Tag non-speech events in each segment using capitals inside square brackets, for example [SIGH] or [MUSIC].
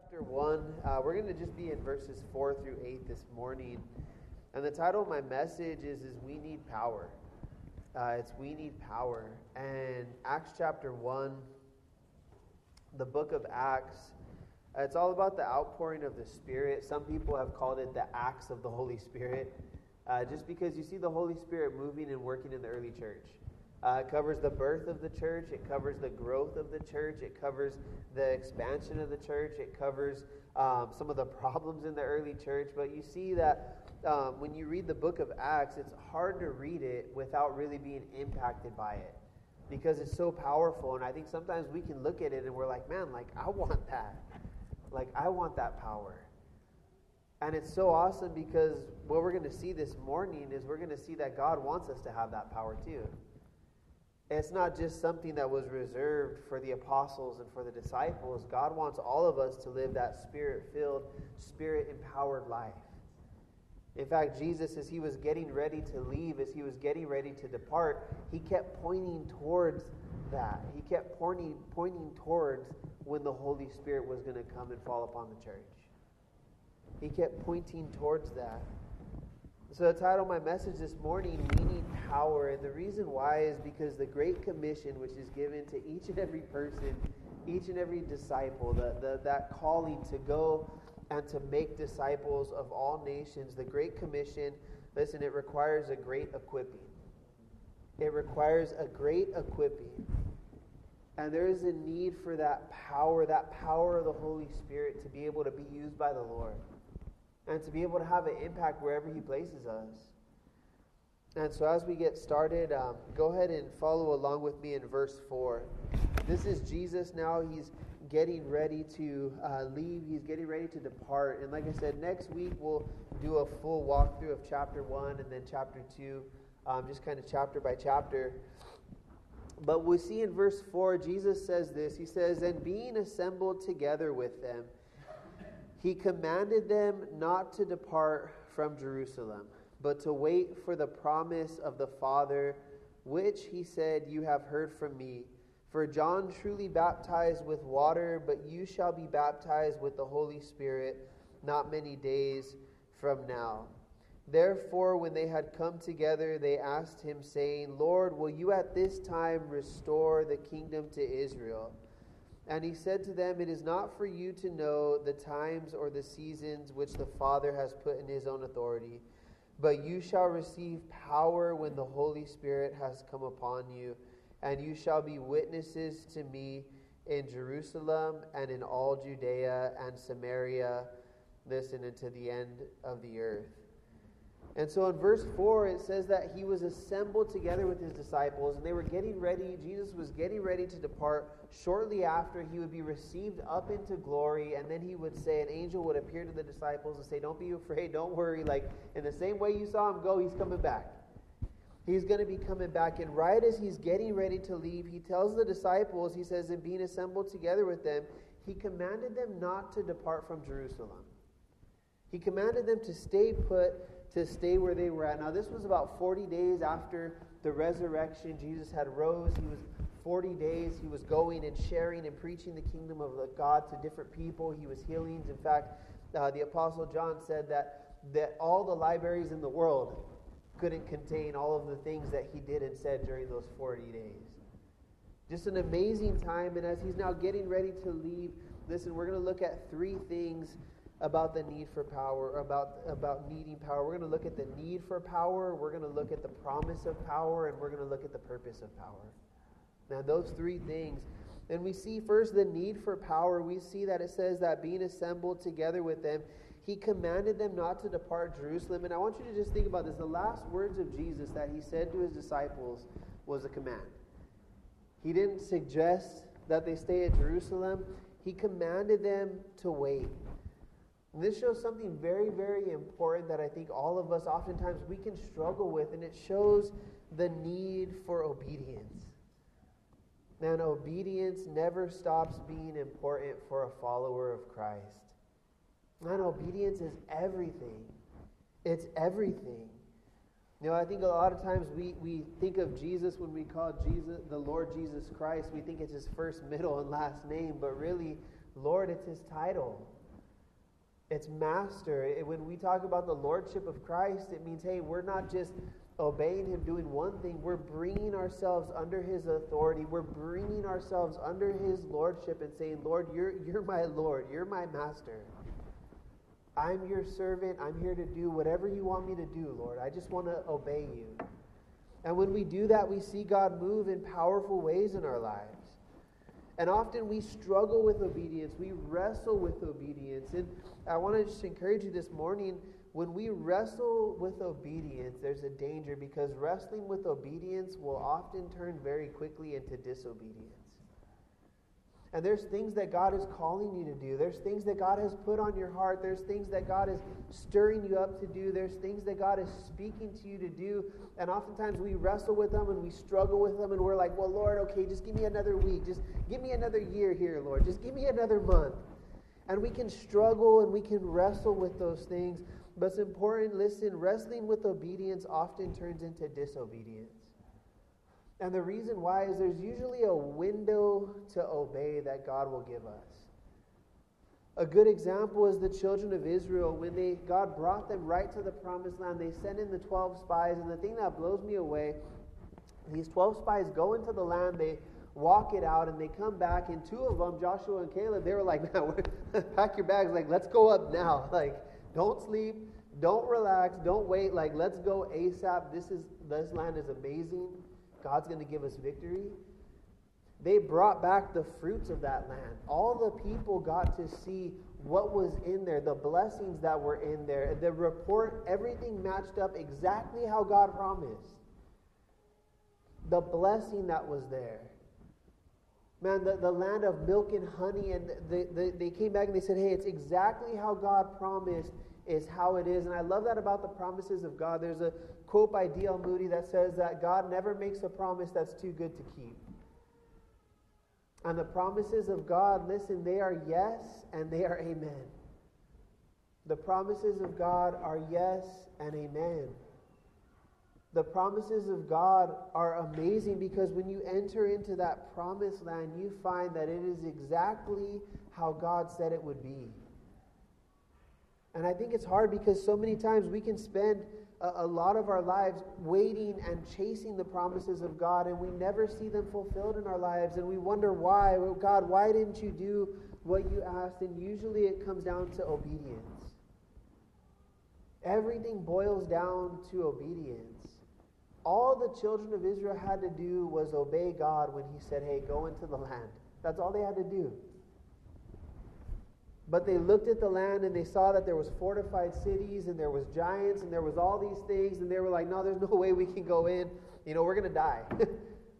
chapter 1. Uh, we're going to just be in verses 4 through 8 this morning. And the title of my message is, is We Need Power. Uh, it's We Need Power. And Acts chapter 1, the book of Acts, uh, it's all about the outpouring of the Spirit. Some people have called it the acts of the Holy Spirit, uh, just because you see the Holy Spirit moving and working in the early church. Uh, it covers the birth of the church. It covers the growth of the church. It covers the expansion of the church. It covers um, some of the problems in the early church. But you see that um, when you read the book of Acts, it's hard to read it without really being impacted by it because it's so powerful. And I think sometimes we can look at it and we're like, man, like, I want that. Like, I want that power. And it's so awesome because what we're going to see this morning is we're going to see that God wants us to have that power too. It's not just something that was reserved for the apostles and for the disciples. God wants all of us to live that spirit filled, spirit empowered life. In fact, Jesus, as he was getting ready to leave, as he was getting ready to depart, he kept pointing towards that. He kept pointing, pointing towards when the Holy Spirit was going to come and fall upon the church. He kept pointing towards that. So, the title of my message this morning, We Need Power. And the reason why is because the Great Commission, which is given to each and every person, each and every disciple, the, the, that calling to go and to make disciples of all nations, the Great Commission, listen, it requires a great equipping. It requires a great equipping. And there is a need for that power, that power of the Holy Spirit to be able to be used by the Lord and to be able to have an impact wherever He places us. And so, as we get started, um, go ahead and follow along with me in verse 4. This is Jesus now. He's getting ready to uh, leave, he's getting ready to depart. And like I said, next week we'll do a full walkthrough of chapter 1 and then chapter 2, um, just kind of chapter by chapter. But we see in verse 4, Jesus says this He says, And being assembled together with them, he commanded them not to depart from Jerusalem, but to wait for the promise of the Father, which he said, You have heard from me. For John truly baptized with water, but you shall be baptized with the Holy Spirit not many days from now. Therefore, when they had come together, they asked him, saying, Lord, will you at this time restore the kingdom to Israel? And he said to them, It is not for you to know the times or the seasons which the Father has put in his own authority, but you shall receive power when the Holy Spirit has come upon you, and you shall be witnesses to me in Jerusalem and in all Judea and Samaria, listen, unto the end of the earth. And so in verse 4, it says that he was assembled together with his disciples, and they were getting ready. Jesus was getting ready to depart. Shortly after, he would be received up into glory, and then he would say, An angel would appear to the disciples and say, Don't be afraid, don't worry. Like, in the same way you saw him go, he's coming back. He's going to be coming back. And right as he's getting ready to leave, he tells the disciples, he says, in being assembled together with them, he commanded them not to depart from Jerusalem. He commanded them to stay put to stay where they were at. Now, this was about 40 days after the resurrection. Jesus had rose. He was 40 days. He was going and sharing and preaching the kingdom of God to different people. He was healing. In fact, uh, the Apostle John said that, that all the libraries in the world couldn't contain all of the things that he did and said during those 40 days. Just an amazing time. And as he's now getting ready to leave, listen, we're going to look at three things about the need for power, about, about needing power. We're going to look at the need for power, we're going to look at the promise of power, and we're going to look at the purpose of power. Now, those three things. And we see first the need for power. We see that it says that being assembled together with them, he commanded them not to depart Jerusalem. And I want you to just think about this. The last words of Jesus that he said to his disciples was a command. He didn't suggest that they stay at Jerusalem, he commanded them to wait. And this shows something very, very important that I think all of us oftentimes we can struggle with, and it shows the need for obedience. Man, obedience never stops being important for a follower of Christ. Man, obedience is everything. It's everything. You know, I think a lot of times we, we think of Jesus when we call Jesus the Lord Jesus Christ, we think it's his first, middle, and last name, but really Lord, it's his title. It's master. It, when we talk about the lordship of Christ, it means, hey, we're not just obeying him, doing one thing. We're bringing ourselves under his authority. We're bringing ourselves under his lordship and saying, Lord, you're, you're my Lord. You're my master. I'm your servant. I'm here to do whatever you want me to do, Lord. I just want to obey you. And when we do that, we see God move in powerful ways in our lives. And often we struggle with obedience. We wrestle with obedience. And I want to just encourage you this morning when we wrestle with obedience, there's a danger because wrestling with obedience will often turn very quickly into disobedience. And there's things that God is calling you to do. There's things that God has put on your heart. There's things that God is stirring you up to do. There's things that God is speaking to you to do. And oftentimes we wrestle with them and we struggle with them and we're like, well, Lord, okay, just give me another week. Just give me another year here, Lord. Just give me another month. And we can struggle and we can wrestle with those things. But it's important, listen, wrestling with obedience often turns into disobedience. And the reason why is there's usually a window to obey that God will give us. A good example is the children of Israel when they God brought them right to the promised land. They sent in the 12 spies and the thing that blows me away, these 12 spies go into the land, they walk it out and they come back and two of them, Joshua and Caleb, they were like, [LAUGHS] "Man, [LAUGHS] pack your bags like let's go up now." [LAUGHS] Like don't sleep, don't relax, don't wait, like let's go ASAP. This is this land is amazing. God's going to give us victory. They brought back the fruits of that land. All the people got to see what was in there, the blessings that were in there. The report, everything matched up exactly how God promised. The blessing that was there. Man, the, the land of milk and honey, and they, they, they came back and they said, hey, it's exactly how God promised is how it is. And I love that about the promises of God. There's a quote by D.L. Moody that says that God never makes a promise that's too good to keep. And the promises of God, listen, they are yes and they are amen. The promises of God are yes and amen. The promises of God are amazing because when you enter into that promised land, you find that it is exactly how God said it would be. And I think it's hard because so many times we can spend a, lot of our lives waiting and chasing the promises of God, and we never see them fulfilled in our lives. And we wonder why. God, why didn't you do what you asked? And usually it comes down to obedience. Everything boils down to obedience. All the children of Israel had to do was obey God when He said, Hey, go into the land. That's all they had to do. But they looked at the land and they saw that there was fortified cities and there was giants and there was all these things and they were like, no, there's no [LAUGHS] way we can go in. You know, we're going to die. [LAUGHS]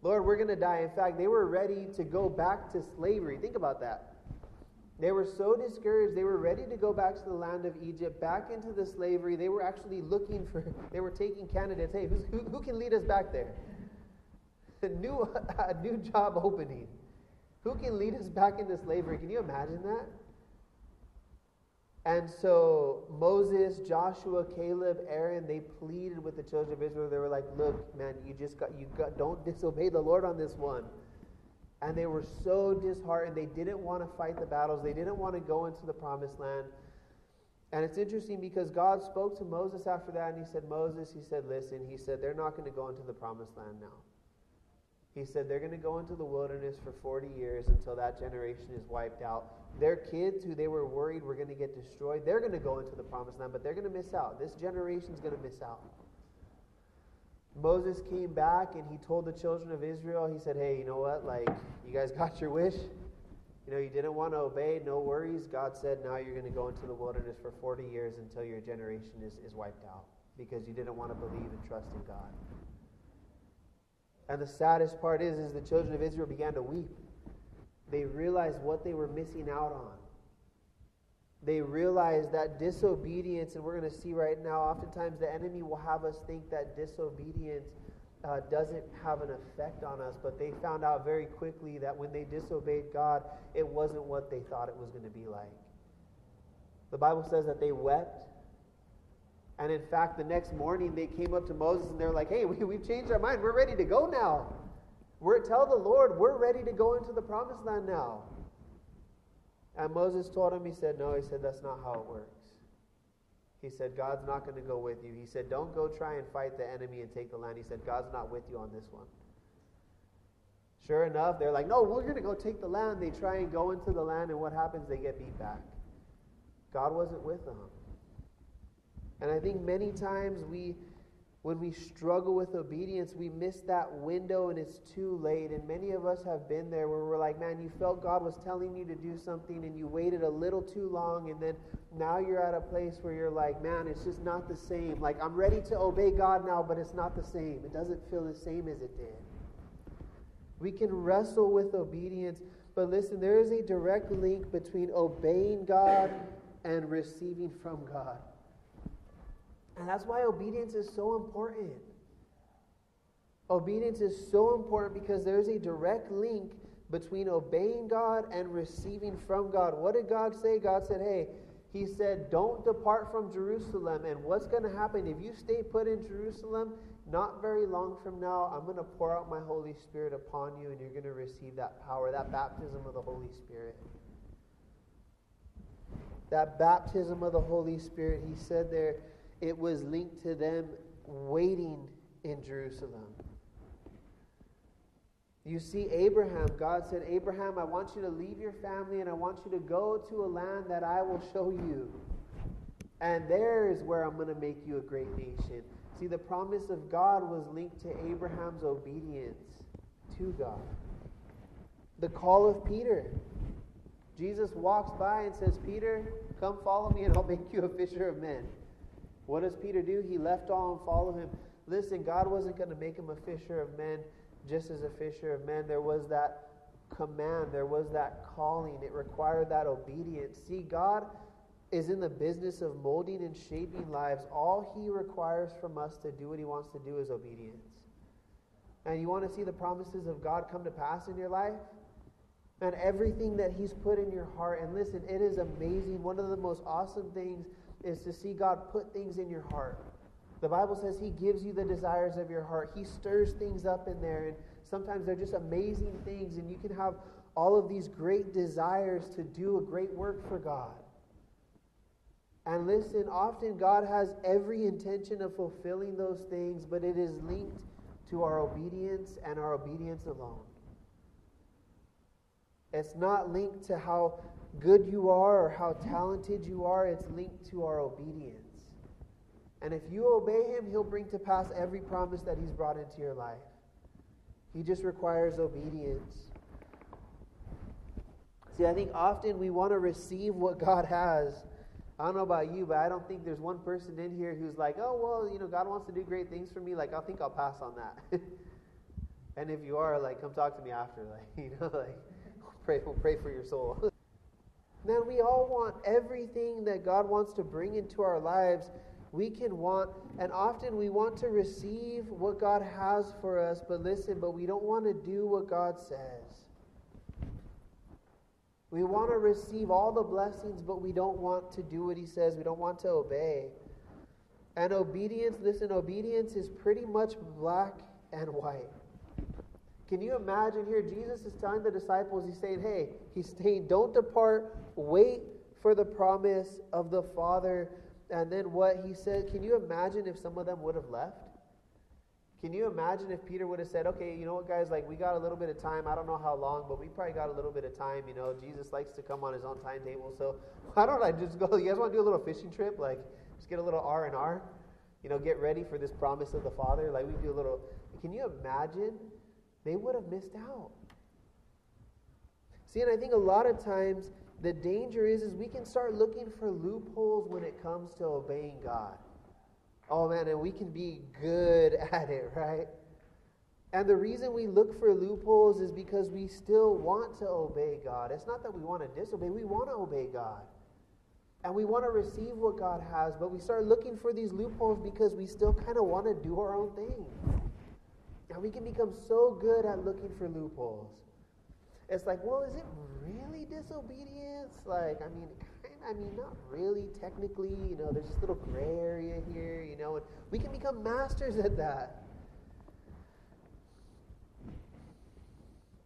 Lord, we're going to die. In fact, they were ready to go back to slavery. Think about that. They were so discouraged. They were ready to go back to the land of Egypt, back into the slavery. They were actually looking for, [LAUGHS] they were taking candidates. Hey, who, who can lead us back there? A new, a new job opening. Who can lead us back into slavery? Can you imagine that? And so Moses, Joshua, Caleb, Aaron, they pleaded with the children of Israel. They were like, "Look, man, you just got you got don't disobey the Lord on this one." And they were so disheartened. They didn't want to fight the battles. They didn't want to go into the promised land. And it's interesting because God spoke to Moses after that and he said, "Moses, he said, listen, he said they're not going to go into the promised land now." He said they're going to go into the wilderness for 40 years until that generation is wiped out. Their kids, who they were worried were going to get destroyed, they're going to go into the promised land, but they're going to miss out. This generation is going to miss out. Moses came back and he told the children of Israel, he said, Hey, you know what? Like, you guys [LAUGHS] got your wish. You know, you didn't want to obey, no worries. God said, Now you're going to go into the wilderness for 40 years until your generation is, is wiped out because you didn't want to believe and trust in God. And the saddest part is, is the children of Israel began to weep. They realized what they were missing out on. They realized that disobedience, and we're going to see right now, oftentimes the enemy will have us think that disobedience uh, doesn't have an effect on us, but they found out very quickly that when they disobeyed God, it wasn't what they thought it was going to be like. The Bible says that they wept and in fact, the next morning they came up to Moses and they're like, hey, [LAUGHS] we, we've changed our mind. We're ready to go now. We're, tell the Lord, we're ready to go into the promised land now. And Moses told him, he said, No, he said, that's not how it works. He said, God's not going to go with you. He said, Don't go try and fight the enemy and take the land. He said, God's not with you on this one. Sure enough, they're like, No, we're going to go take the land. They try and go into the land, and what happens? They get beat back. God wasn't with them. And I think many times we when we struggle with obedience, we miss that window and it's too late. And many of us have been there where we're like, man, you felt God was telling you to do something and you waited a little too long. And then now you're at a place where you're like, man, it's just not the same. Like, I'm ready to obey God now, but it's not the same. It doesn't feel the same as it did. We can wrestle with obedience, but listen, there is a direct link between obeying God and receiving from God. And that's why obedience is so important. Obedience is so important because there's a direct link between obeying God and receiving from God. What did God say? God said, hey, He said, don't depart from Jerusalem. And what's going to happen if you stay put in Jerusalem? Not very long from now, I'm going to pour out my Holy Spirit upon you, and you're going to receive that power, that baptism of the Holy Spirit. That baptism of the Holy Spirit, He said there, it was linked to them waiting in Jerusalem. You see, Abraham, God said, Abraham, I want you to leave your family and I want you to go to a land that I will show you. And there is where I'm going to make you a great nation. See, the promise of God was linked to Abraham's obedience to God. The call of Peter. Jesus walks by and says, Peter, come follow me and I'll make you a fisher of men. What does Peter do? He left all and followed him. Listen, God wasn't going to make him a fisher of men just as a fisher of men. There was that command, there was that calling. It required that obedience. See, God is in the business of molding and shaping lives. All he requires from us to do what he wants to do is obedience. And you want to see the promises of God come to pass in your life? And everything that he's put in your heart. And listen, it is amazing. One of the most awesome things is to see God put things in your heart. The Bible says He gives you the desires of your heart. He stirs things up in there, and sometimes they're just amazing things, and you can have all of these great desires to do a great work for God. And listen, often God has every intention of fulfilling those things, but it is linked to our obedience and our obedience alone. It's not linked to how good you are or how talented you are, it's linked to our obedience. And if you obey Him, He'll bring to pass every promise that He's brought into your life. He just requires obedience. See, I think often we want to receive what God has. I don't know about you, but I don't think there's one person in here who's like, oh, well, you know, God wants to do great things for me. Like, I think I'll pass on that. [LAUGHS] and if you are, like, come talk to me after. Like, [LAUGHS] you know, like, [LAUGHS] pray, we'll pray for your soul. Man, we all want everything that God wants to bring into our lives. We can want, and often we want to receive what God has for us, but listen, but we don't want to do what God says. We want to receive all the blessings, but we don't want to do what He says. We don't want to obey. And obedience, listen, obedience is pretty much black and white. Can you imagine here? Jesus is telling the disciples, He's saying, Hey, He's saying, don't depart, wait for the promise of the Father. And then what He said, can you imagine if some of them would have left? Can you imagine if Peter would have said, okay, you know what, guys, like we got a little bit of time. I don't know how long, but we probably got a little bit of time. You know, Jesus likes to come on his own timetable. So [LAUGHS] why don't I just go? You guys want to do a little fishing trip? Like, just get a little R and R. You know, get ready for this promise of the Father. Like we do a little. Can you imagine they would have missed out. See, and I think a lot of times the danger is, is we can start looking for loopholes when it comes to obeying God. Oh man, and we can be good [LAUGHS] at it, right? And the reason we look for loopholes is because we still want to obey God. It's not that we want to disobey, we want to obey God. And we want to receive what God has, but we start looking for these loopholes because we still kind of want to do our own thing. And we can become so good at looking for loopholes. It's like, well, is it really disobedience? Like, I mean, kind I mean, not really technically. You know, there's this little gray area here. You know, and we can become masters at that.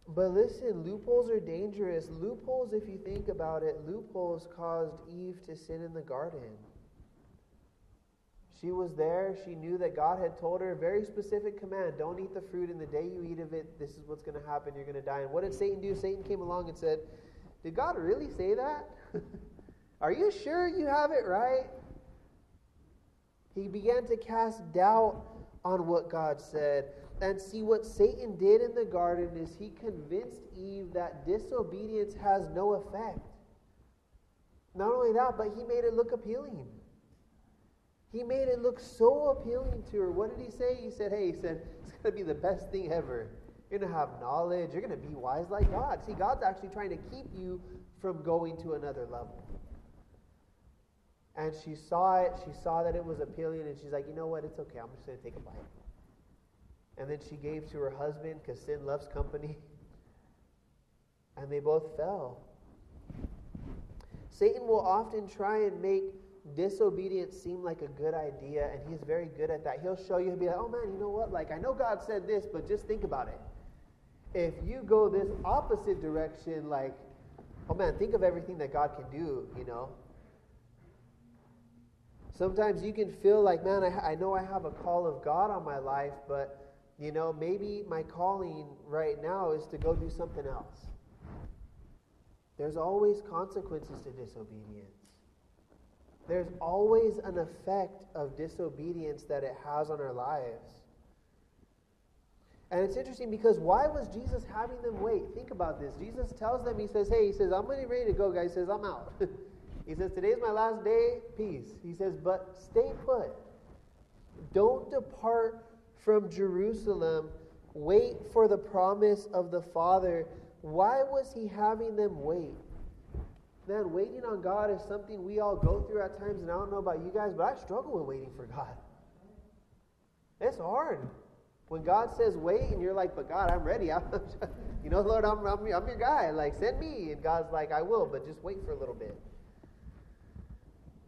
But listen, loopholes are dangerous. Loopholes, if you think about it, loopholes caused Eve to sin in the garden. She was there. She knew that God had told her a very specific command don't eat the fruit, and the day you eat of it, this is what's going to happen. You're going to die. And what did Satan do? Satan came along and said, Did God really say that? [LAUGHS] Are you sure you have it right? He began to cast doubt on what God said. And see, what Satan did in the garden is he convinced Eve that disobedience has no effect. Not only that, but he made it look appealing. He made it look so appealing to her. What did he say? He said, Hey, he said, it's going to be the best thing ever. You're going to have knowledge. You're going to be wise like God. See, God's actually trying to keep you from going to another level. And she saw it. She saw that it was appealing, and she's like, you know what? It's okay. I'm just going to take a bite. And then she gave to her husband because sin loves company. [LAUGHS] And they both fell. Satan will often try and make disobedience seem like a good idea, and he's very good at that. He'll show you, he'll be like, oh man, you know what? Like, I know God said this, but just think about it. If you go this opposite direction, like, oh man, think of everything that God can do, you know? Sometimes you can feel like, man, I, I know I have a call of God on my life, but, you know, maybe my calling right now is to go do something else. There's always consequences to disobedience. There's always an effect of disobedience that it has on our lives. And it's interesting because why was Jesus having them wait? Think about this. Jesus tells them, He says, Hey, He says, I'm ready to go, guys. He says, I'm out. [LAUGHS] he says, Today's my last day. Peace. He says, But stay put. Don't depart from Jerusalem. Wait for the promise of the Father. Why was He having them wait? Man, waiting on God is something we all go through at times, and I don't know about you guys, but I struggle with waiting for God. It's hard. When God says wait, and you're like, but God, I'm ready. [LAUGHS] I'm, you know, Lord, I'm, I'm, I'm your guy. Like, send me. And God's like, I will, but just wait for a little bit.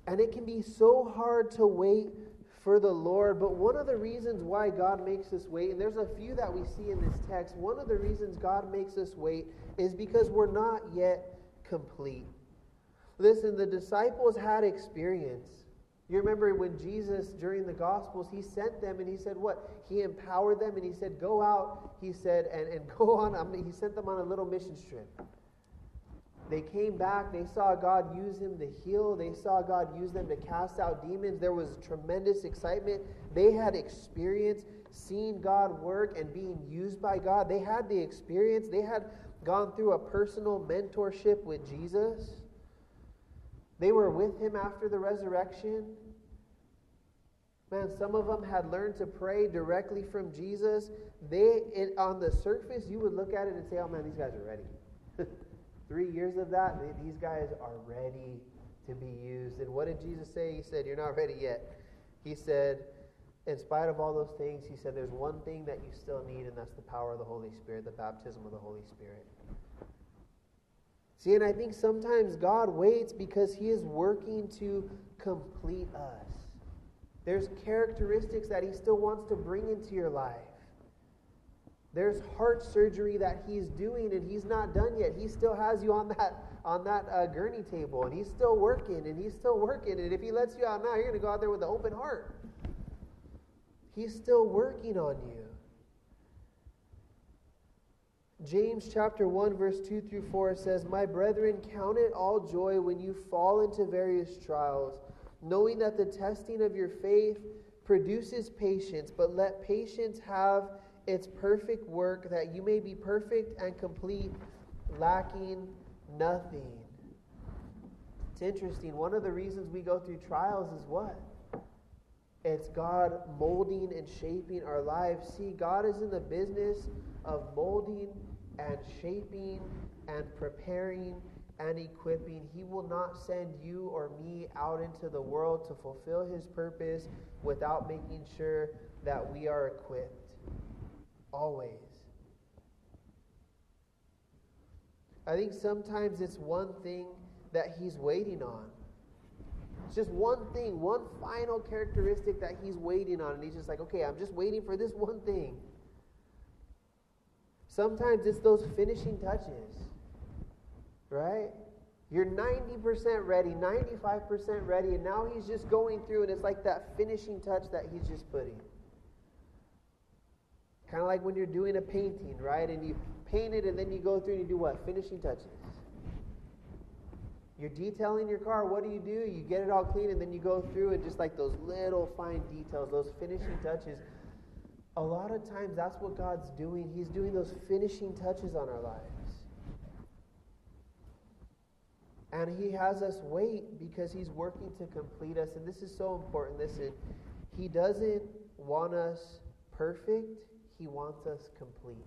And it can be so hard to wait for the Lord. But one of the reasons why God makes us wait, and there's a few that we see in this text, one of the reasons God makes us wait is because we're not yet complete. Listen, the disciples had experience. You remember when Jesus, during the Gospels, he sent them and he said, What? He empowered them and he said, Go out, he said, and, and [LAUGHS] go on. I mean, he sent them on a little mission trip. They came back, they saw God use him to heal, they saw God use them to cast out demons. There was tremendous excitement. They had experience seeing God work and being used by God. They had the experience, they had gone through a personal mentorship with Jesus. They were with him after the resurrection. Man, some of them had learned to pray directly from Jesus. They, it, on the surface, you would look at it and say, "Oh man, these guys are ready." [LAUGHS] Three years of that, they, these guys are ready to be used. And what did Jesus say? He said, "You're not ready yet." He said, in spite of all those things, he said, "There's one thing that you still need, and that's the power of the Holy Spirit, the baptism of the Holy Spirit." See, and I think sometimes God waits because He is working to complete us. There's characteristics that He still wants to bring into your life. There's heart surgery that He's doing, and He's not done yet. He still has you on that on that uh, gurney table, and He's still working, and He's still working. And if He lets you out now, you're going to go out there with an open heart. He's still working on you. James chapter 1 verse 2 through 4 says, "My brethren, count it all joy when you fall into various trials, knowing that the testing of your faith produces patience, but let patience have its perfect work that you may be perfect and complete, lacking nothing." It's interesting. One of the reasons we go through trials is what? It's God molding and shaping our lives. See, God is in the business of molding and shaping and preparing and equipping. He will not send you or me out into the world to fulfill His purpose without making sure that we are equipped. Always. I think sometimes it's one thing that He's waiting on. It's just one thing, one final characteristic that He's waiting on. And He's just like, okay, I'm just waiting for this one thing. Sometimes it's those finishing touches, right? You're 90% ready, 95% ready, and now he's just going through, and it's like that finishing touch that he's just putting. Kind of like when you're doing a painting, right? And you paint it, and then you go through and you do what? Finishing touches. You're detailing your car. What do you do? You get it all clean, and then you go through and just like those little fine details, those finishing touches. A lot of times, that's what God's doing. He's doing those finishing touches on our lives. And He has us wait because He's working to complete us. And this is so important. Listen, He doesn't want us perfect, He wants us complete.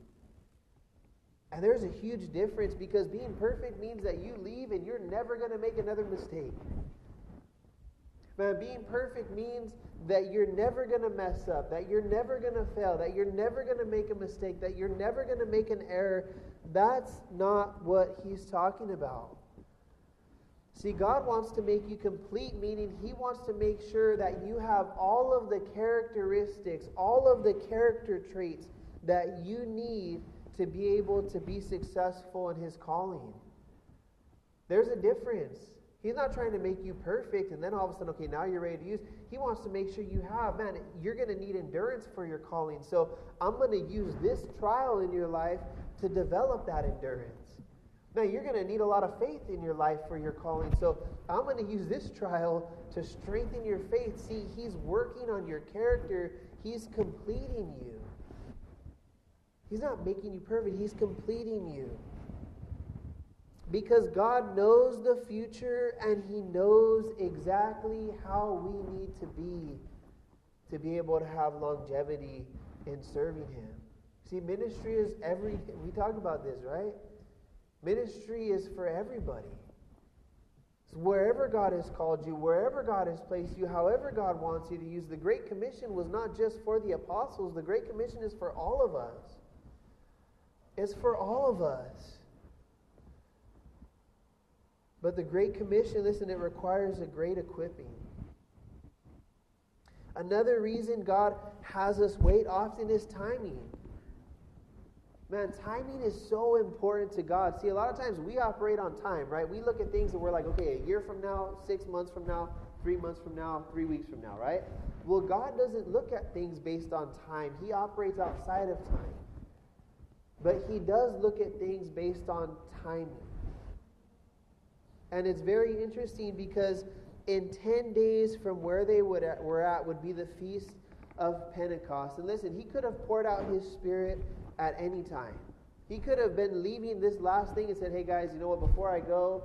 And there's a huge difference because being perfect means that you leave and you're never going to make another mistake. Man, being perfect means that you're never going to mess up, that you're never going to fail, that you're never going to make a mistake, that you're never going to make an error. That's not what he's talking about. See, God wants to make you complete, meaning He wants to make sure that you have all of the characteristics, all of the character traits that you need to be able to be successful in his calling. There's a difference. He's not trying to make you perfect and then all of a sudden, okay, now you're ready to use. He wants to make sure you have, man, you're going to need endurance for your calling. So I'm going to use this trial in your life to develop that endurance. Now, you're going to need a lot of faith in your life for your calling. So I'm going to use this trial to strengthen your faith. See, He's working on your character, He's completing you. He's not making you perfect, He's completing you. Because God knows the future and He knows exactly how we need to be to be able to have longevity in serving Him. See, ministry is every, we talk about this, right? Ministry is for everybody. So wherever God has called you, wherever God has placed you, however God wants you to use, the Great Commission was not just for the apostles, the Great Commission is for all of us. It's for all of us. But the Great Commission, listen, it requires a great equipping. Another reason God has us wait often is timing. Man, timing is so important to God. See, a lot of times we operate on time, right? We look at things and we're like, okay, a year from now, six months from now, three months from now, three weeks from now, right? Well, God doesn't look at things based on time, He operates outside of time. But he does look at things based on timing. And it's very interesting because in 10 days from where they would at, were at would be the feast of Pentecost. And listen, he could have poured out his spirit at any time. He could have been leaving this last thing and said, hey guys, you know what, before I go,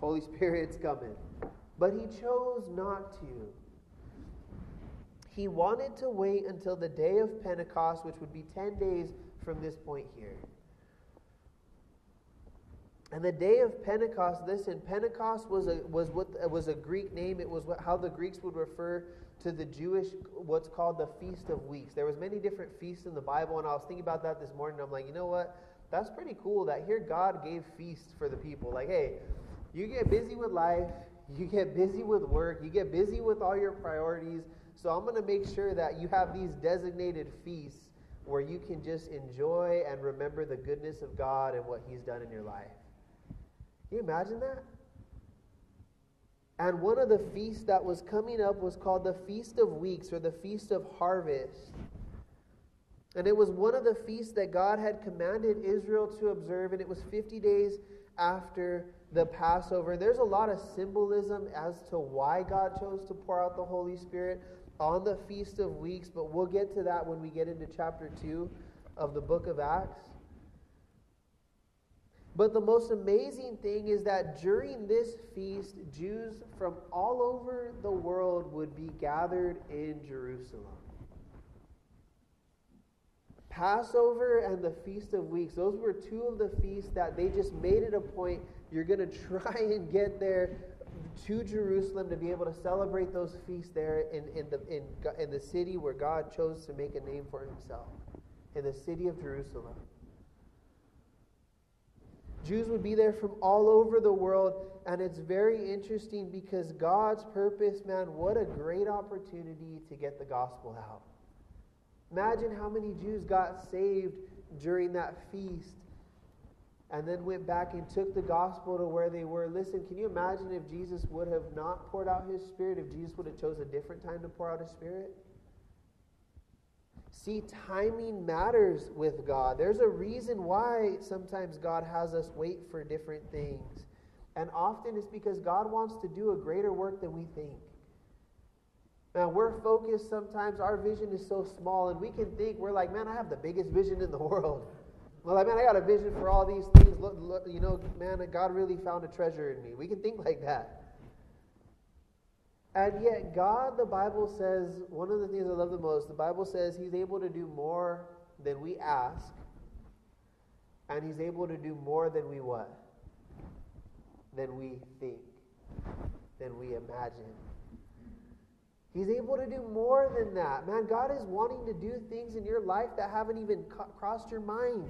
Holy Spirit's coming. But he chose not to. He wanted to wait until the day of Pentecost, which would be 10 days from this point here. And the day of Pentecost, this in Pentecost was a, was what was a Greek name. It was what, how the Greeks would refer to the Jewish what's called the Feast of Weeks. There was many different feasts in the Bible, and I was thinking about that this morning. I'm like, you know what? That's pretty cool that here God gave feasts for the people. Like, hey, you get busy with life, [LAUGHS] you get busy with work, you get busy with all your priorities. So I'm going to make sure that you have these designated feasts where you can just enjoy and remember the goodness of God and what He's done in your life. Can you imagine that? And one of the feasts that was coming up was called the Feast of Weeks or the Feast of Harvest. And it was one of the feasts that God had commanded Israel to observe, and it was 50 days after the Passover. There's a lot of symbolism as to why God chose to pour out the Holy Spirit on the Feast of Weeks, but we'll get to that when we get into chapter 2 of the book of Acts. But the most amazing thing is that during this feast, Jews from all over the world would be gathered in Jerusalem. Passover and the Feast of Weeks, those were two of the feasts that they just made it a point. You're going [LAUGHS] to try and get there to Jerusalem to be able to celebrate those feasts there in, in, the, in, in the city where God chose to make a name for himself, in the city of Jerusalem. Jews would be there from all over the world, and it's very interesting because God's purpose, man, what a great opportunity to get the gospel out. Imagine how many Jews got saved during that feast and then went back and took the gospel to where they were. Listen, can you imagine if Jesus would have not poured out his spirit, if Jesus would have chose a different time to pour out his spirit? See, timing matters with God. There's a reason why sometimes God has us wait for different things. And often it's because God wants to do a greater work than we think. Now, we're focused sometimes, our vision is so small, and we can think, we're like, man, I have the biggest vision in the [LAUGHS] world. Well, like, man, I got a vision for all these things. Look, look, you know, man, God really found a treasure in me. We can think like that. And yet, God, the Bible says, one of the things I love the most, the Bible says He's able to do more than we ask, and He's able to do more than we what? Than we think, than we imagine. He's able to do more than that. Man, God is wanting to do things in your life that haven't even crossed your mind,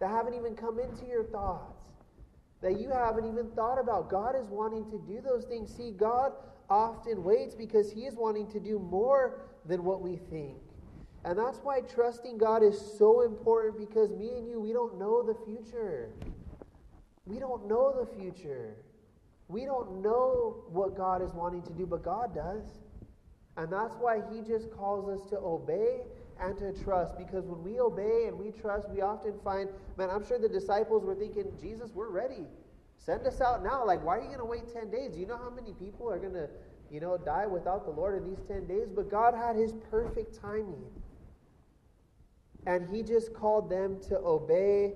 that haven't even come into your thoughts, that you haven't even thought about. God is wanting to do those things. See, God often waits because He is wanting to do more than what we think. And that's why trusting God is so important because me and you, we don't know the future. We don't know the future. We don't know what God is wanting to do, but God does. And that's why he just calls us to obey and to trust. Because when we obey and we trust, we often find, man, I'm sure the disciples were thinking, Jesus, we're ready. Send us out now. Like, why are you going to wait 10 days? Do you know how many people are going to, you know, die without the Lord in these 10 days? But God had his perfect timing. And he just called them to obey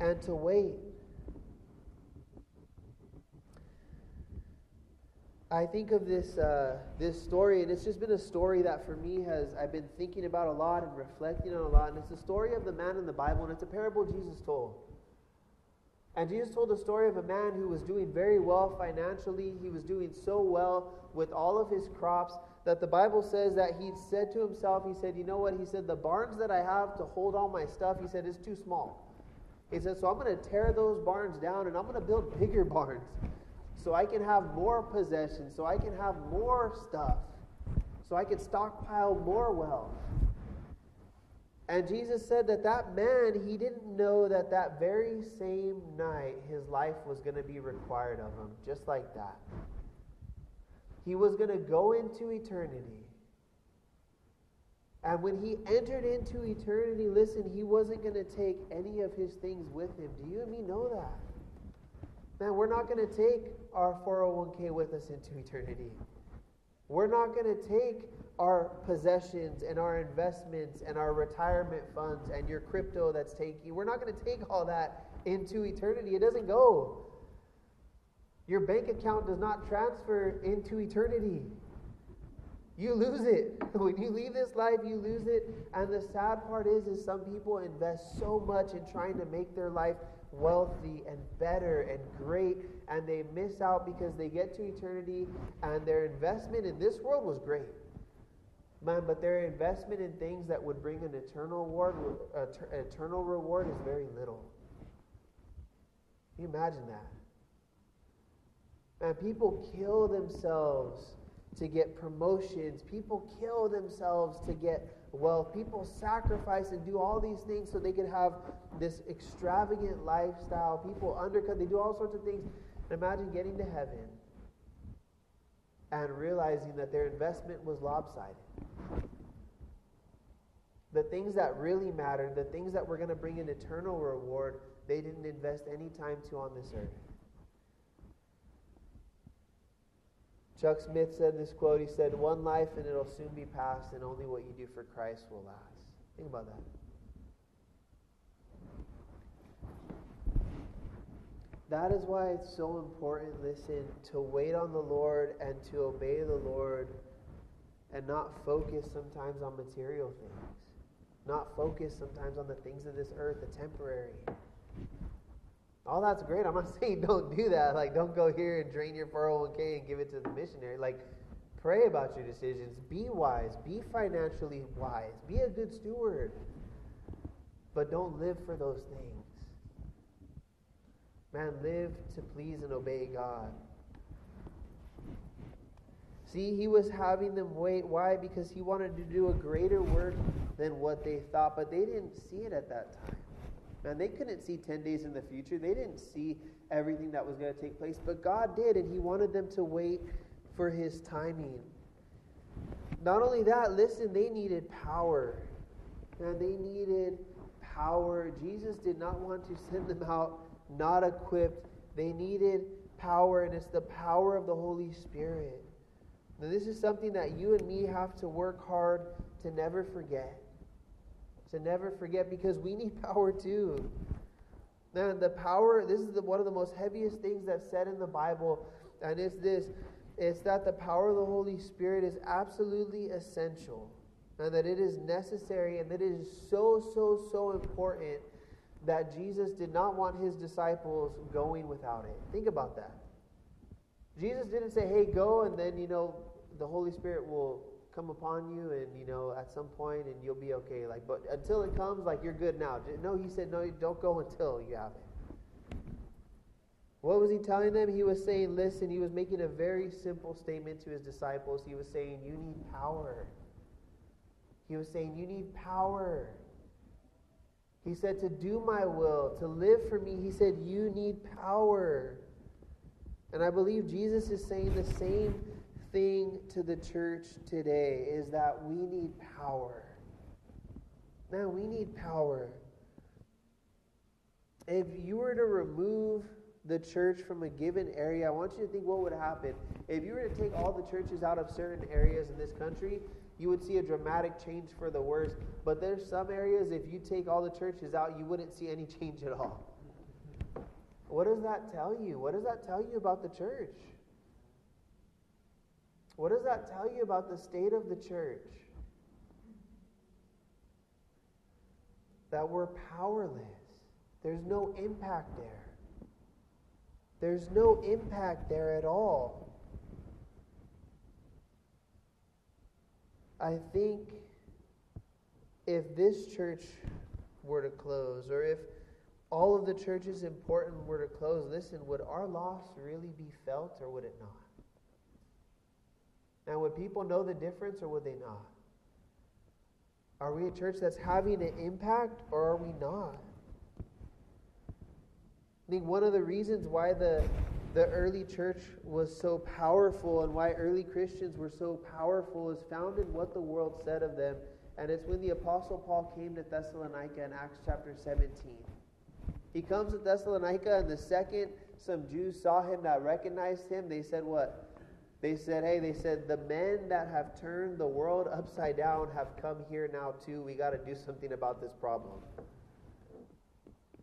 and to wait. I think of this uh, this story, and it's just been a story that for me has I've been thinking about a lot and reflecting on a lot. And it's the story of the man in the Bible, and it's a parable Jesus told. And Jesus told the story of a man who was doing very well financially. He was doing so well with all of his crops that the Bible says that he said to himself, he said, "You know what?" He said, "The barns that I have to hold all my stuff," he said, "is too small." He said, "So I'm going to tear those barns down, and I'm going to build bigger [LAUGHS] barns." So I can have more possessions, so I can have more stuff, so I can stockpile more wealth. And Jesus said that that man, he didn't know that that very same night his life was going to be required of him, just like that. He was going to go into eternity. And when he entered into eternity, listen, he wasn't going to take any of his things with him. Do you and me know that? Man, we're not going to take our 401k with us into eternity. We're not going to take our possessions and our investments and our retirement funds and your crypto that's taking. We're not going to take all that into eternity. It doesn't go. Your bank account does not transfer into eternity. You lose it. [LAUGHS] When you leave this life, you lose it. And the sad part is, is some people invest so much in trying to make their life wealthy and better and great, and they miss out because they get to eternity and their investment in this world was great. Man, but their investment in things that would bring an eternal reward, uh, eternal reward is very little. Can you imagine that? Man, people kill themselves to get promotions. People kill themselves to get wealth. People sacrifice and do all these things so they can have this extravagant lifestyle. People undercut, they do all sorts of things. Imagine getting to heaven and realizing that their investment was lopsided. The things that really mattered, the things that were going to bring an eternal reward, they didn't invest any time to on this earth. Chuck Smith said this quote. He said, One life and it'll soon be past, and only what you do for Christ will last. Think about that. That is why it's so important, listen, to wait on the Lord and to obey the Lord and not focus sometimes on material things. Not focus sometimes on the things of this earth, the temporary. All that's great. I'm not [LAUGHS] saying don't do that. Like, don't go here and drain your 401k and give it to the missionary. Like, pray about your decisions. Be wise. Be financially wise. Be a good steward. But don't live for those things. Man, live to please and obey God. See, he was having them wait. Why? Because he wanted to do a greater work than what they thought, but they didn't see it at that time. Man, they couldn't see 10 days in the future. They didn't see everything that was going to take place, but God did, and He wanted them to wait for His timing. Not only that, listen, they needed power. Man, they needed power. Jesus did not want to send them out not equipped. They needed power, and it's the power of the Holy Spirit. Now, this is something that you and me have to work hard to never forget. To never forget because we need [LAUGHS] power too. Now, the power, this is the, one of the most heaviest things that's said in the Bible, and it's this it's that the power of the Holy Spirit is absolutely essential, and that it is necessary, and that it is so, so, so important that Jesus did not want his disciples going without it. Think about that. Jesus didn't say, hey, go, and then, you know, the Holy Spirit will come upon you, and, you know, at some point, and you'll be okay. Like, but until it comes, like, you're good now. No, he said, no, don't go until you have it. What was he telling them? He was saying, listen, he was making a very simple statement to his disciples. He was saying, you need power. He was saying, you need power. He said, to do my will, to live for me. He said, you need power. And I believe Jesus is saying the same thing to the church today is that we need power. Man, we need power. If you were to remove the church from a given area, I want you to think what would happen. If you were to take all the churches out of certain areas in this country, you would see a dramatic change for the worse. But there's some areas, if you take all the churches out, you wouldn't see any [LAUGHS] change at all. What does that tell you? What does that tell you about the church? What does that tell you about the state of the church? That we're powerless. There's no impact there. There's no impact there at all. I think if this church were to close, or if all of the churches important were to close, listen, would our loss really be felt or would it not? Now, would people know the difference or would they not? Are we a church that's having an impact or are we not? I think one of the reasons why the, the early church was so powerful and why early Christians were so powerful is found in what the world said of them. And it's when the Apostle Paul came to Thessalonica in Acts chapter 17. He comes to Thessalonica, and the second some Jews saw him that recognized him, they said, What? They said, Hey, they said, the men that have turned the world upside down have come here now too. We got to do something about this problem.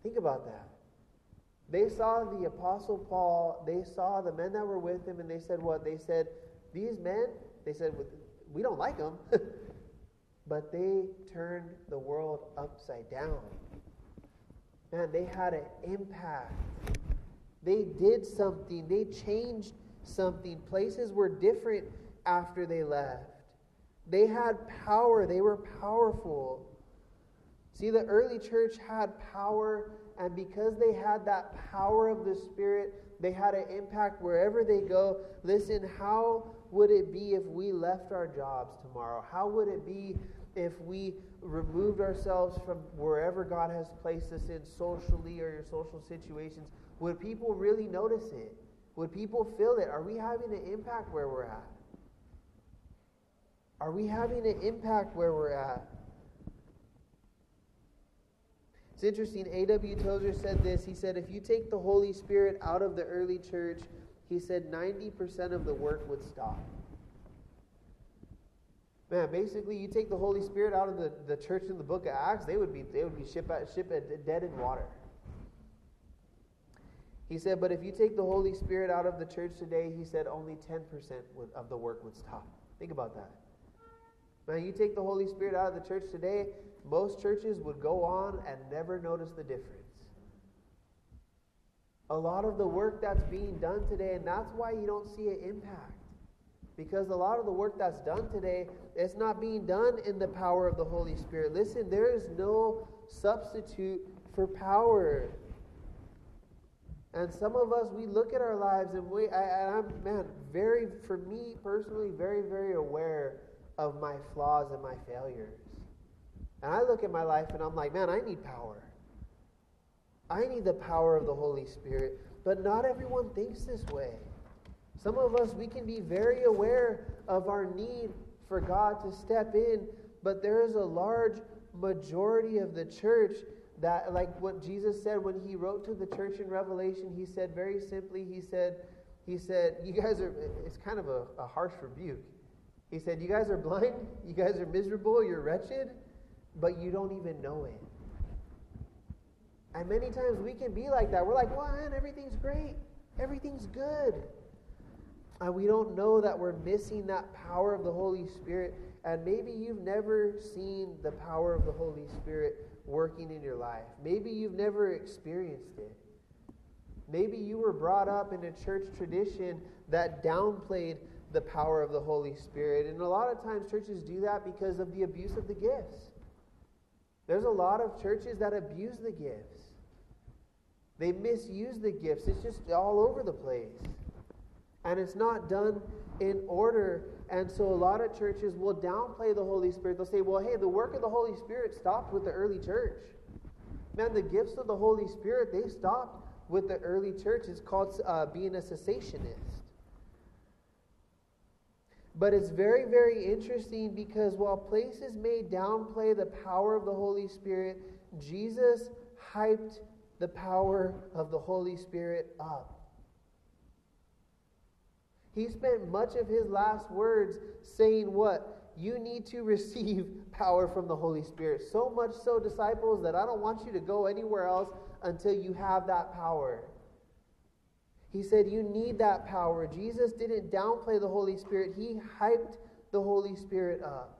Think about that. They saw the Apostle Paul, they saw the men that were with him, and they said, What? They said, These men, they said, We don't like them, [LAUGHS] but they turned the world upside down man, they had an impact. They did something, they changed something. Places were different after they left. They had power, they were powerful. See, the early church had power, and because they had that power of the Spirit, they had an impact wherever they go. Listen, how would it be if we left our jobs tomorrow? How would it be if we removed ourselves from wherever God has placed us in socially or your social situations, would people really notice it? Would people feel it? Are we having an impact where we're at? Are we having an impact where we're at? It's interesting. A.W. Tozer said this. He said, if you take the Holy Spirit out of the early church, he said 90% of the work would stop. Man, basically, you take the Holy Spirit out of the, the church in the book of Acts, they would be they would be ship, ship dead in water. He said, but if you take the Holy Spirit out of the church today, he said only 10% would, of the work would stop. Think about that. Man, you take the Holy Spirit out of the church today, most churches would go on and never notice the difference. A lot of the work that's being done today, and that's why you don't see an impact. Because a lot of the work that's done today, it's not being done in the power of the Holy Spirit. Listen, there is no substitute for power. And some of us, we look at our lives and we, I, I'm, man, very, for me personally, very, very aware of my flaws and my failures. And I look at my life and I'm like, man, I need power. I need the power of the Holy Spirit. But not everyone thinks this way. Some of us, we can be very aware of our need for God to step in, but there is a large majority of the church that, like what Jesus said when he wrote to the church in Revelation, he said very simply, he said, he said, you guys are, it's kind of a, a harsh rebuke. He said, you guys are blind, [LAUGHS] you guys are miserable, you're wretched, but you don't even know it. And many times we can be like that. We're like, well, man, everything's great. Everything's good. And we don't know that we're missing that power of the Holy Spirit. And maybe you've never seen the power of the Holy Spirit working in your life. Maybe you've never experienced it. Maybe you were brought up in a church tradition that downplayed the power of the Holy Spirit. And a lot of times churches do that because of the abuse of the gifts. There's a lot of churches that abuse the gifts. They misuse the gifts. It's just all over the place. And it's not done in order. And so a lot of churches will downplay the Holy Spirit. They'll say, well, hey, the work of the Holy Spirit stopped with the early church. Man, the gifts of the Holy Spirit, they stopped with the early church. It's called uh, being a cessationist. But it's very, very interesting because while places may downplay the power of the Holy Spirit, Jesus hyped the power of the Holy Spirit up. He spent much of his last words saying, What? You need to [LAUGHS] receive power from the Holy Spirit. So much so, disciples, that I don't want you to go anywhere else until you have that power. He said, You need that power. Jesus didn't downplay the Holy Spirit, he hyped the Holy Spirit up.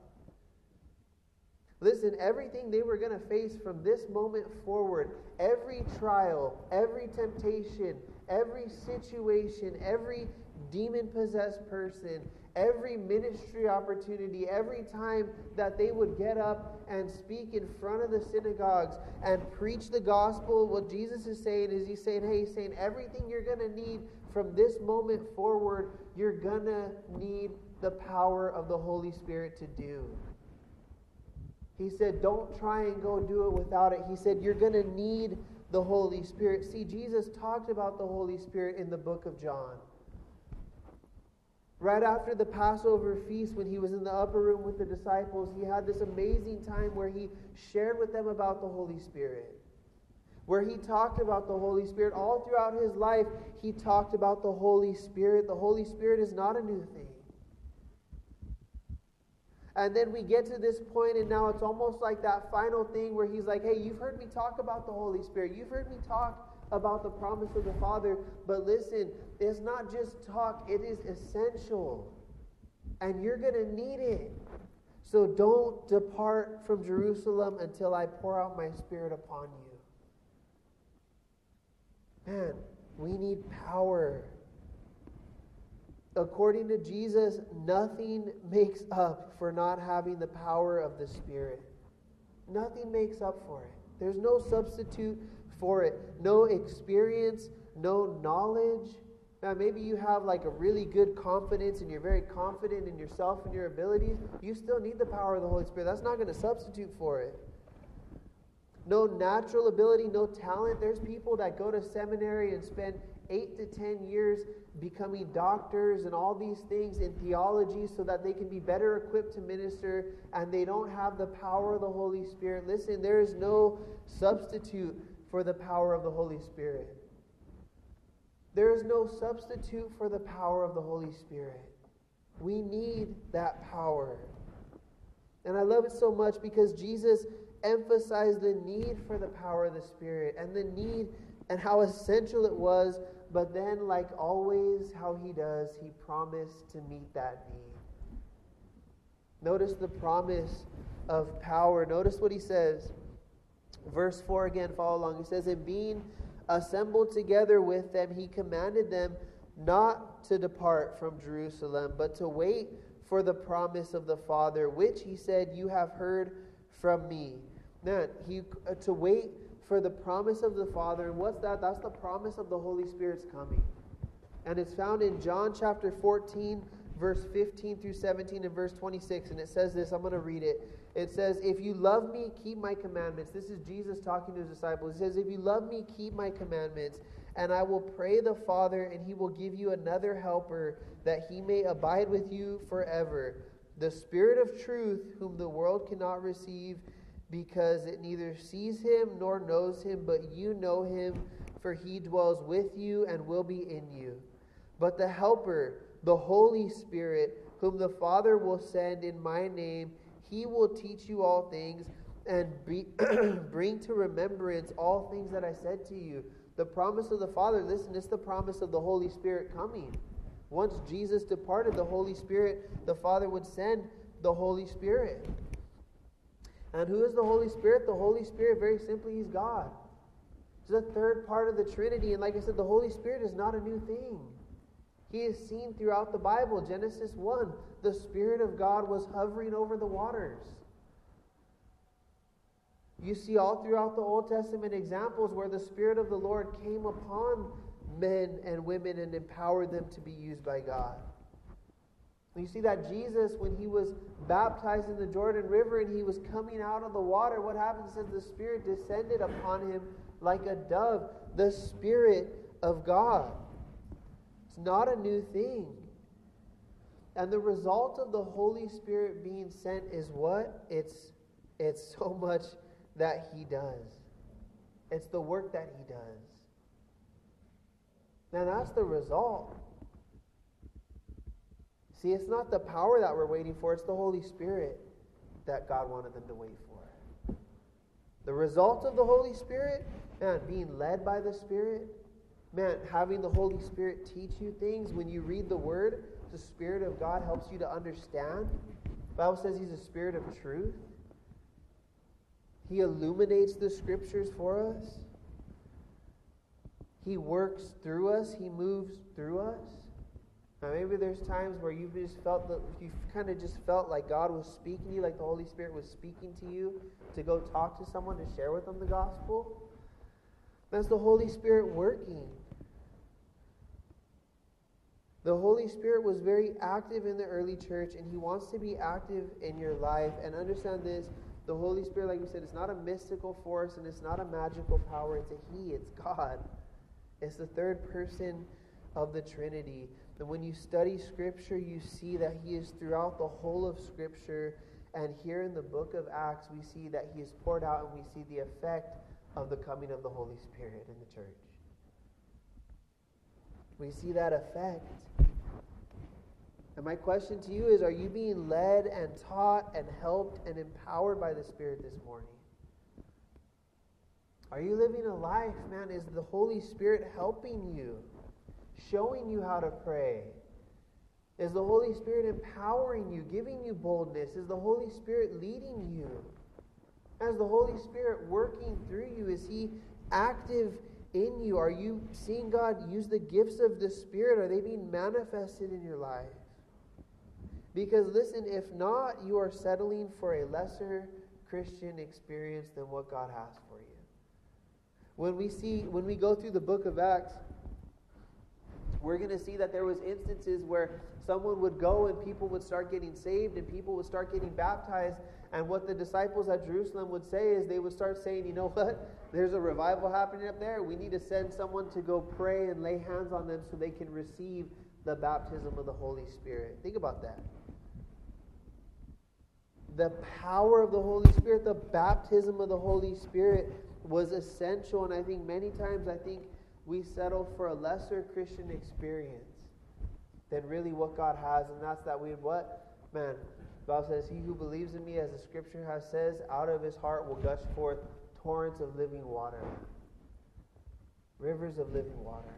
Listen, everything they were going to face from this moment forward, every trial, every temptation, every situation, every demon possessed person, every ministry opportunity, every time that they would get up and speak in front of the synagogues and preach the gospel, what Jesus is saying is He's saying, hey, He's saying, everything you're going to need from this moment forward, you're going to need the power of the Holy Spirit to do. He said, don't try and go do it without it. He said, you're going to need the Holy Spirit. See, Jesus talked about the Holy Spirit in the book of John. Right after the Passover feast, when he was in the upper room with the disciples, he had this amazing time where he shared with them about the Holy Spirit. Where he talked about the Holy Spirit. All throughout his life, he talked about the Holy Spirit. The Holy Spirit is not a new thing. And then we get to this point, and now it's almost like that final thing where he's like, Hey, you've heard me talk about the Holy Spirit. You've heard me talk about the promise of the Father. But listen, it's not just talk, it is essential. And you're going to need it. So don't depart from Jerusalem until I pour out my Spirit upon you. Man, we need power. According to Jesus, nothing makes up for not having the power of the Spirit. Nothing makes up for it. There's no substitute for it. No experience, no knowledge. Now, maybe you have like a really good confidence and you're very confident in yourself and your abilities. You still need the power of the Holy Spirit. That's not going to substitute for it. No natural ability, no talent. There's people that go to seminary and spend eight to ten years becoming doctors and all these things in theology so that they can be better equipped to minister and they don't have the power of the Holy Spirit. Listen, there is no substitute for the power of the Holy Spirit. There is no substitute for the power of the Holy Spirit. We need that power. And I love it so much because Jesus emphasized the need for the power of the Spirit and the need and how essential it was but then, like always, how he does, he promised to meet that need. Notice the promise of power. Notice what he says. Verse 4 again, follow along. He says, And being assembled together with them, he commanded them not to depart from Jerusalem, but to wait for the promise of the Father, which he said, You have heard from me. Man, he, uh, to wait for the promise of the Father. And what's that? That's the promise of the Holy Spirit's coming. And it's found in John chapter 14, verse 15 through 17 and verse 26, and it says this. I'm going to read it. It says, If you love me, keep my commandments. This is Jesus talking to his disciples. He says, If you love me, keep my commandments. And I will pray the Father, and he will give you another helper, that he may abide with you forever. The Spirit of truth, whom the world cannot receive, because it neither sees him nor knows him, but you know him, for he dwells with you and will be in you. But the Helper, the Holy Spirit, whom the Father will send in my name, he will teach you all things and be, [CLEARS THROAT] bring to remembrance all things that I said to you. The promise of the Father, listen, it's the promise of the Holy Spirit coming. Once Jesus departed, the Holy Spirit, the Father would send the Holy Spirit. And who is the Holy Spirit? The Holy Spirit, very simply, He's God. It's the third part of the Trinity. And like I said, the Holy Spirit is not a new thing. He is seen throughout the Bible. Genesis 1, the Spirit of God was hovering over the waters. You see all throughout the Old Testament examples where the Spirit of the Lord came upon men and women and empowered them to be used by God. You see that Jesus, when he was baptized in the Jordan River and he was coming out of the water, what happened? It the Spirit descended upon him like a dove, the Spirit of God. It's not a new thing. And the result of the Holy Spirit being sent is what? It's, it's [LAUGHS] so much that he does. It's the work that he does. Now that's the result. See, it's not the power that we're waiting for, it's the Holy Spirit that God wanted them to wait for. The result of the Holy Spirit, man, being led by the Spirit, man, having the Holy Spirit teach you things. When you read the Word, the Spirit of God helps you to understand. The Bible says He's a Spirit of truth. He illuminates the Scriptures for us. He works through us. He moves through us. Now, maybe there's times where you've just felt that you kind of just felt like God was speaking to you, like the Holy Spirit was speaking to you to go talk to someone to share with them the gospel. That's the Holy Spirit working. The Holy Spirit was very active in the early church, and He wants to be active in your life. And understand this the Holy Spirit, like we said, is not a mystical force and it's not a magical power. It's a He, it's God. It's the third person of the Trinity. And when you study Scripture, you see that He is throughout the whole of Scripture. And here in the book of Acts, we see that He is poured out and we see the effect of the coming of the Holy Spirit in the church. We see that effect. And my question to you is Are you being led and taught and helped and empowered by the Spirit this morning? Are you living a life, man? Is the Holy Spirit helping you, showing you how to pray? Is the Holy Spirit empowering you, giving you boldness? Is the Holy Spirit leading you? As the Holy Spirit working through you, is He active in you? Are you seeing God use the gifts of the Spirit? Are they being manifested in your life? Because listen, if not, you are settling for a lesser Christian experience than what God has for you. When we see when we go through the book of Acts, we're going to see that there was instances where someone would go and people would start getting saved and people would start getting baptized and what the disciples at Jerusalem would say is they would start saying, you know what? There's a revival happening up there. We need to send someone to go pray and lay hands on them so they can receive the baptism of the Holy Spirit. Think about that the power of the Holy Spirit, the baptism of the Holy Spirit was essential. And I think many times, I think we settle for a lesser Christian experience than really what God has. And that's that we, what? Man, God says, He who believes in me, as the scripture has says, out of his heart will gush forth torrents of living water, rivers of living water.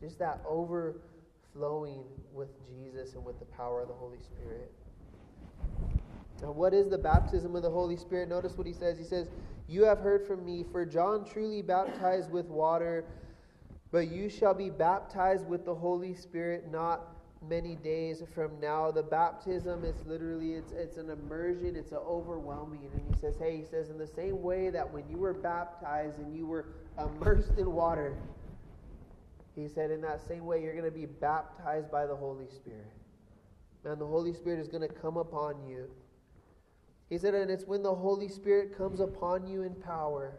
Just that overflowing with Jesus and with the power of the Holy Spirit. Now, what is the baptism of the Holy Spirit? Notice what he says. He says, You have heard from me, for John truly baptized with water, but you shall be baptized with the Holy Spirit not many days from now. The baptism is literally it's it's an immersion, it's an overwhelming. And he says, Hey, he says, in the same way that when you were baptized and you were immersed in water, he said, in that same way, you're going to be baptized by the Holy Spirit. and the Holy Spirit is going to come upon you. He said, and it's when the Holy Spirit comes upon you in power.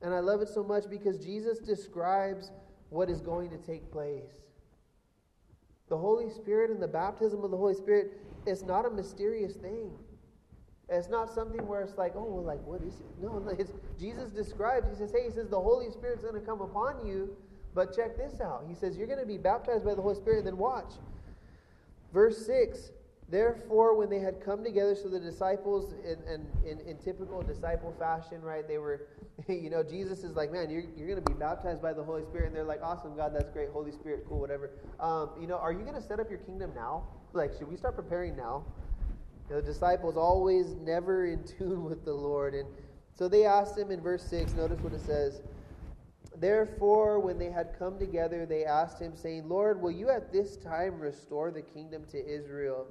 And I love it so much because Jesus describes what is going to take place. The Holy Spirit and the baptism of the Holy Spirit is not a mysterious thing. It's not something where it's like, oh, well, like, what is it? No, it's, Jesus describes, he says, hey, he says, the Holy Spirit's going to come upon you, but check this out. He says, you're going to be baptized by the Holy Spirit, then watch. Verse 6 Therefore, when they had come together, so the disciples, in, in, in, in typical disciple fashion, right, they were, [LAUGHS] you know, Jesus is like, man, you're, you're going to be baptized by the Holy Spirit. And they're like, awesome, God, that's great. Holy Spirit, cool, whatever. Um, you know, are you going to set up your kingdom now? Like, should we start preparing now? The disciples always never [LAUGHS] in tune with the Lord. And so they asked him in verse 6, notice what it says. Therefore, when they had come together, they asked him, saying, Lord, will you at this time restore the kingdom to Israel?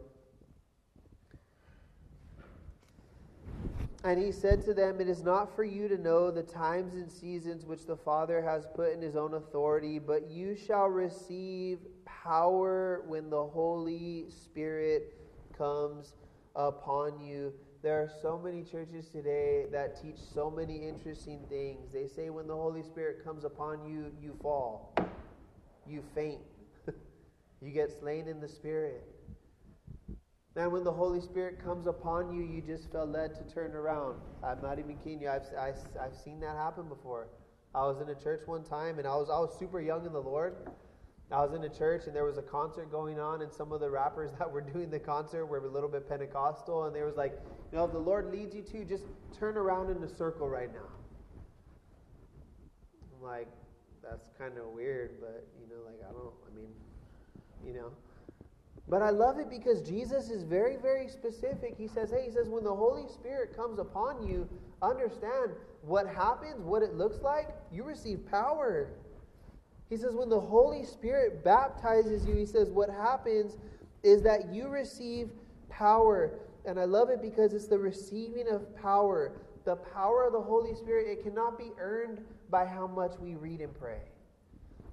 And he said to them, It is not for you to know the times and seasons which the Father has put in his own authority, but you shall receive power when the Holy Spirit comes upon you. There are so many churches today that teach so many interesting things. They say when the Holy Spirit comes upon you, you fall, you faint, [LAUGHS] you get slain in the Spirit. And when the Holy Spirit comes upon you, you just felt led to turn around. I'm not even kidding you. I've, I, have i have seen that happen before. I was in a church one time, and I was, I was super young in the Lord. I was in a church and there was a concert going on, and some of the rappers [LAUGHS] that were doing the concert were a little bit Pentecostal, and they was like, you know, if the Lord leads you to, just turn around in a circle right now. I'm like, that's kind of weird, but you know, like I don't, I mean, you know. But I love it because Jesus is very, very specific. He says, hey, he says, when the Holy Spirit comes upon you, understand what happens, what it looks like, you receive power. He says, when the Holy Spirit baptizes you, he says, what happens is that you receive power. And I love it because it's the receiving of power. The power of the Holy Spirit, it cannot be earned by how much we read and pray.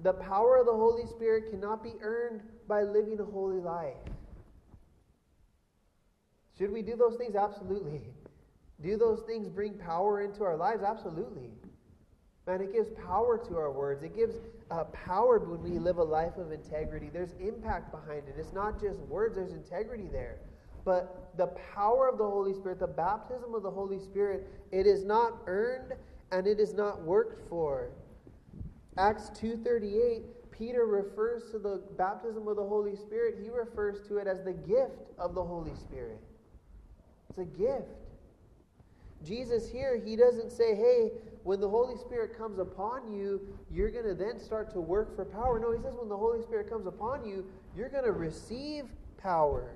The power of the Holy Spirit cannot be earned by living a holy life. Should we do those things? Absolutely. Do those things bring power into our lives? Absolutely. Man, it gives power to our words. It gives uh, power when we live a life of integrity. There's impact behind it. It's not just words, there's integrity there. But the power of the Holy Spirit, the baptism of the Holy Spirit, it is not earned and it is not worked for. Acts 2:38, Peter refers to the baptism of the Holy Spirit. He refers to it as the gift of the Holy Spirit. It's a gift. Jesus here, he doesn't say, "Hey, when the Holy Spirit comes upon you, you're going to then start to work for power. No, he says when the Holy Spirit comes upon you, you're going to receive power.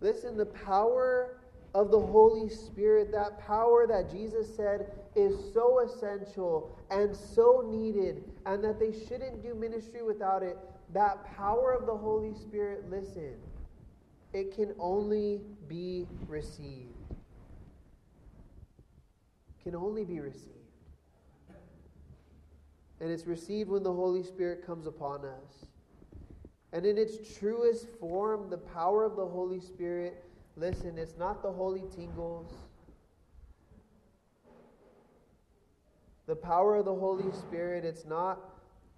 Listen, the power of the Holy Spirit, that power that Jesus said is so essential and so needed, and that they shouldn't do ministry without it. That power of the Holy Spirit, listen, it can only be received can only be received. And it's received when the Holy Spirit comes upon us. And in its truest form, the power of the Holy Spirit, listen, it's not the holy tingles. The power of the Holy Spirit, it's not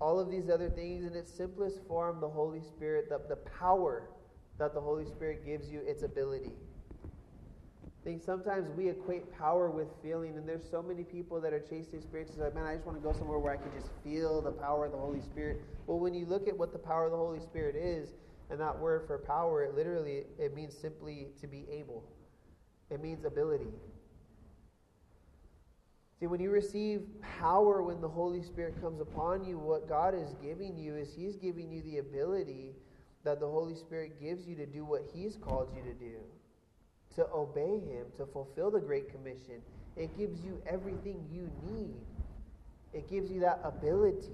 all of these other things. In its simplest form, the Holy Spirit, the, the power that the Holy Spirit gives you, its ability. I think sometimes we equate power with feeling, and there's so many people that are chasing experiences like, man, I just want to go somewhere where I can just feel the power of the Holy Spirit. Well, when you look at what the power of the Holy Spirit is, and that word for power, it literally it means simply to be able. It means ability. See, when you receive power when the Holy Spirit comes upon you, what God is giving you is He's giving you the ability that the Holy Spirit gives you to do what He's called you to do to obey Him, to fulfill the Great Commission. It gives you everything you need, it gives you that ability.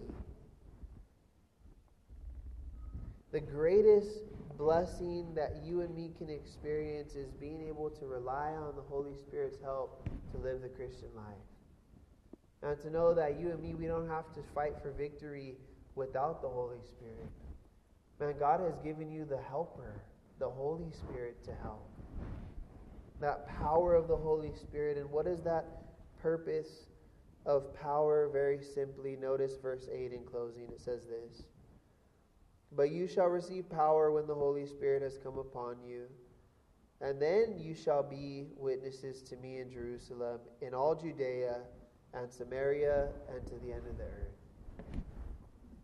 The greatest blessing that you and me can experience is being able to rely on the Holy Spirit's help to live the Christian life. And to know that you and me, we don't have to fight for victory without the Holy Spirit. Man, God has given you the helper, the Holy Spirit to help. That power of the Holy Spirit. And what is that purpose of power? Very simply, notice verse 8 in closing. It says this But you shall receive power when the Holy Spirit has come upon you. And then you shall be witnesses to me in Jerusalem, in all Judea and Samaria, and to the end of the earth.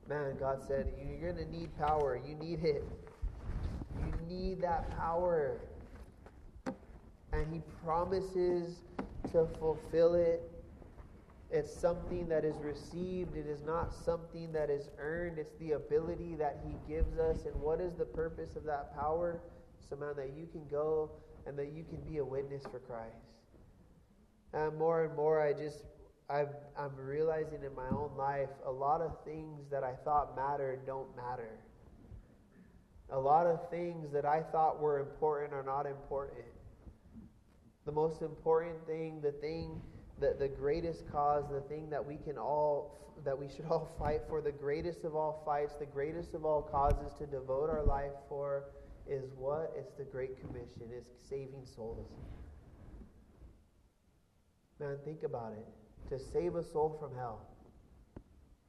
Man, God said, You're going to need power. You need it. You need that power. And He promises to fulfill it. It's something that is received. It is not something that is earned. It's the ability that He gives us. And what is the purpose of that power? So, man, that you can go and that you can be a witness for Christ. And more and more, I just I've, I'm realizing in my own life a lot of things that I thought mattered don't matter. A lot of things that I thought were important are not important. The most important thing, the thing that the greatest cause, the thing that we can all that we should [LAUGHS] all fight for, the greatest of all fights, the greatest of all causes to devote our life for is what? It's the Great Commission. It's saving souls. Man, think about it to save a soul from hell.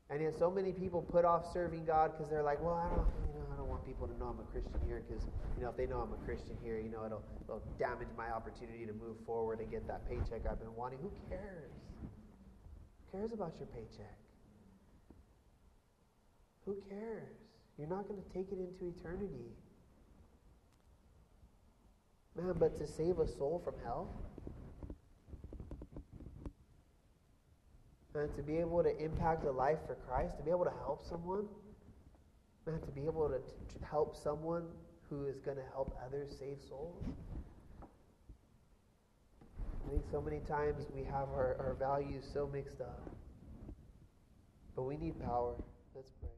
And yet, so many people put off serving God because they're like, well, I don't, you know, I don't want people to know I'm a Christian here because, you know, if they know I'm a Christian here, you know, it'll, it'll damage my opportunity to move forward and get that paycheck I've been wanting. Who cares? Who cares about your paycheck? Who cares? You're not going to take it into eternity. Man, but to save a soul from hell? Man, to be able to impact a life for Christ, to be able to help someone, man, to be able to t- help someone who is going to help others save souls. I think so many times we have our, our values so mixed up. But we need power. Let's pray.